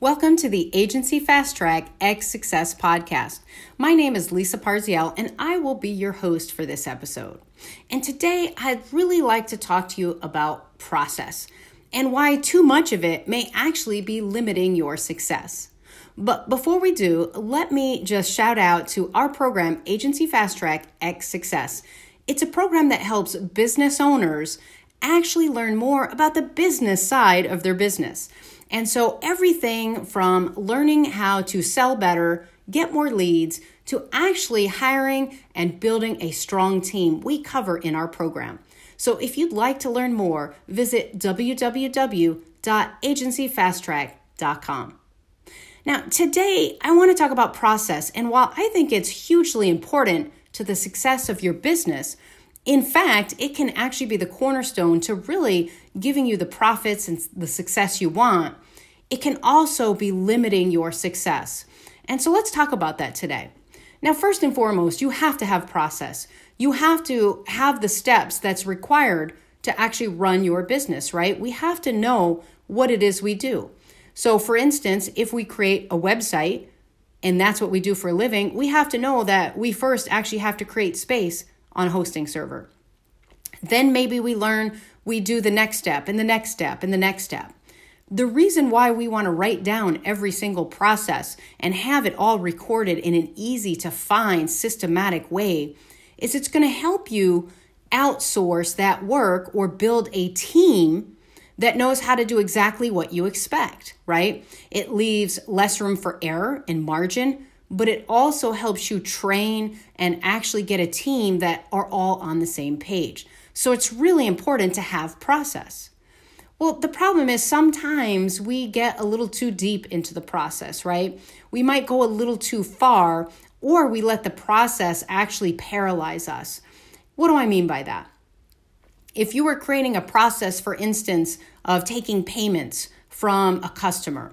Welcome to the Agency Fast Track X Success podcast. My name is Lisa Parziel, and I will be your host for this episode. And today, I'd really like to talk to you about process and why too much of it may actually be limiting your success. But before we do, let me just shout out to our program, Agency Fast Track X Success. It's a program that helps business owners actually learn more about the business side of their business. And so, everything from learning how to sell better, get more leads, to actually hiring and building a strong team, we cover in our program. So, if you'd like to learn more, visit www.agencyfasttrack.com. Now, today I want to talk about process, and while I think it's hugely important to the success of your business, in fact, it can actually be the cornerstone to really giving you the profits and the success you want. It can also be limiting your success. And so let's talk about that today. Now, first and foremost, you have to have process. You have to have the steps that's required to actually run your business, right? We have to know what it is we do. So, for instance, if we create a website and that's what we do for a living, we have to know that we first actually have to create space on hosting server. Then maybe we learn we do the next step and the next step and the next step. The reason why we want to write down every single process and have it all recorded in an easy to find systematic way is it's going to help you outsource that work or build a team that knows how to do exactly what you expect, right? It leaves less room for error and margin, but it also helps you train and actually get a team that are all on the same page. So it's really important to have process. Well, the problem is sometimes we get a little too deep into the process, right? We might go a little too far, or we let the process actually paralyze us. What do I mean by that? If you were creating a process, for instance, of taking payments from a customer,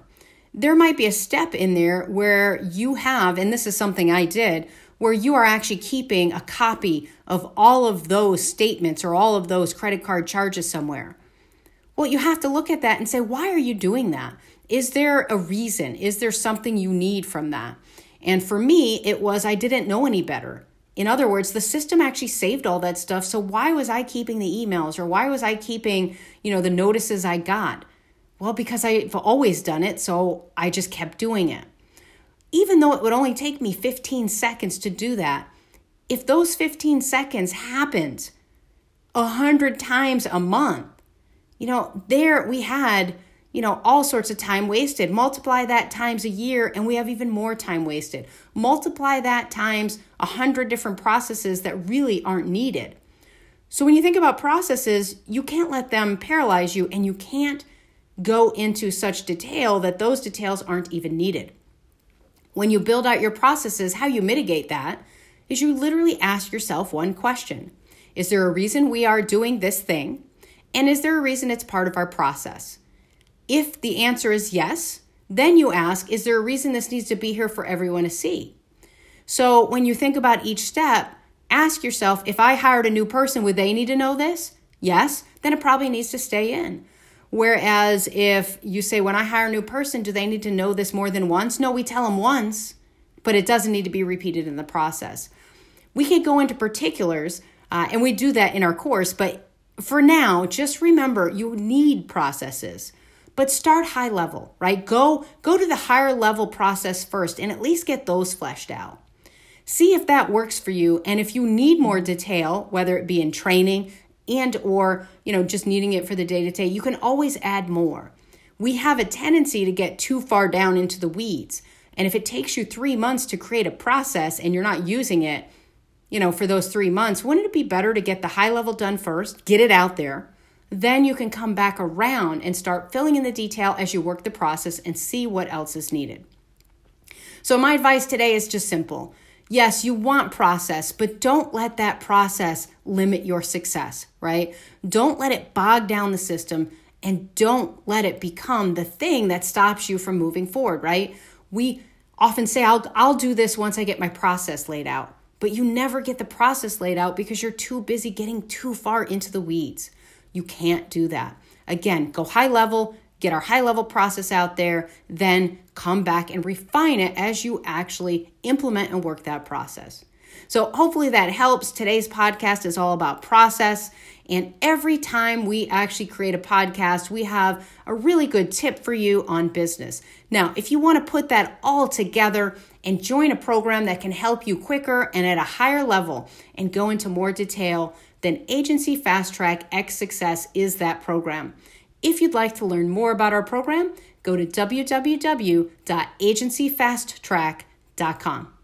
there might be a step in there where you have, and this is something I did, where you are actually keeping a copy of all of those statements or all of those credit card charges somewhere. Well, you have to look at that and say, why are you doing that? Is there a reason? Is there something you need from that? And for me, it was I didn't know any better. In other words, the system actually saved all that stuff. So why was I keeping the emails or why was I keeping, you know, the notices I got? Well, because I've always done it, so I just kept doing it. Even though it would only take me 15 seconds to do that, if those 15 seconds happened a hundred times a month, you know, there we had, you know, all sorts of time wasted. Multiply that times a year, and we have even more time wasted. Multiply that times a hundred different processes that really aren't needed. So when you think about processes, you can't let them paralyze you, and you can't go into such detail that those details aren't even needed. When you build out your processes, how you mitigate that is you literally ask yourself one question Is there a reason we are doing this thing? And is there a reason it's part of our process? If the answer is yes, then you ask Is there a reason this needs to be here for everyone to see? So when you think about each step, ask yourself If I hired a new person, would they need to know this? Yes, then it probably needs to stay in. Whereas if you say, when I hire a new person, do they need to know this more than once? No, we tell them once, but it doesn't need to be repeated in the process. We can go into particulars, uh, and we do that in our course, but for now, just remember you need processes. But start high level, right? Go go to the higher level process first and at least get those fleshed out. See if that works for you and if you need more detail, whether it be in training, and or you know just needing it for the day to day you can always add more. We have a tendency to get too far down into the weeds. And if it takes you 3 months to create a process and you're not using it you know for those 3 months wouldn't it be better to get the high level done first get it out there? Then you can come back around and start filling in the detail as you work the process and see what else is needed. So my advice today is just simple Yes, you want process, but don't let that process limit your success, right? Don't let it bog down the system and don't let it become the thing that stops you from moving forward, right? We often say I'll I'll do this once I get my process laid out. But you never get the process laid out because you're too busy getting too far into the weeds. You can't do that. Again, go high level, get our high level process out there, then come back and refine it as you actually implement and work that process. So, hopefully, that helps. Today's podcast is all about process. And every time we actually create a podcast, we have a really good tip for you on business. Now, if you want to put that all together and join a program that can help you quicker and at a higher level and go into more detail, then Agency Fast Track X Success is that program. If you'd like to learn more about our program, go to www.agencyfasttrack.com.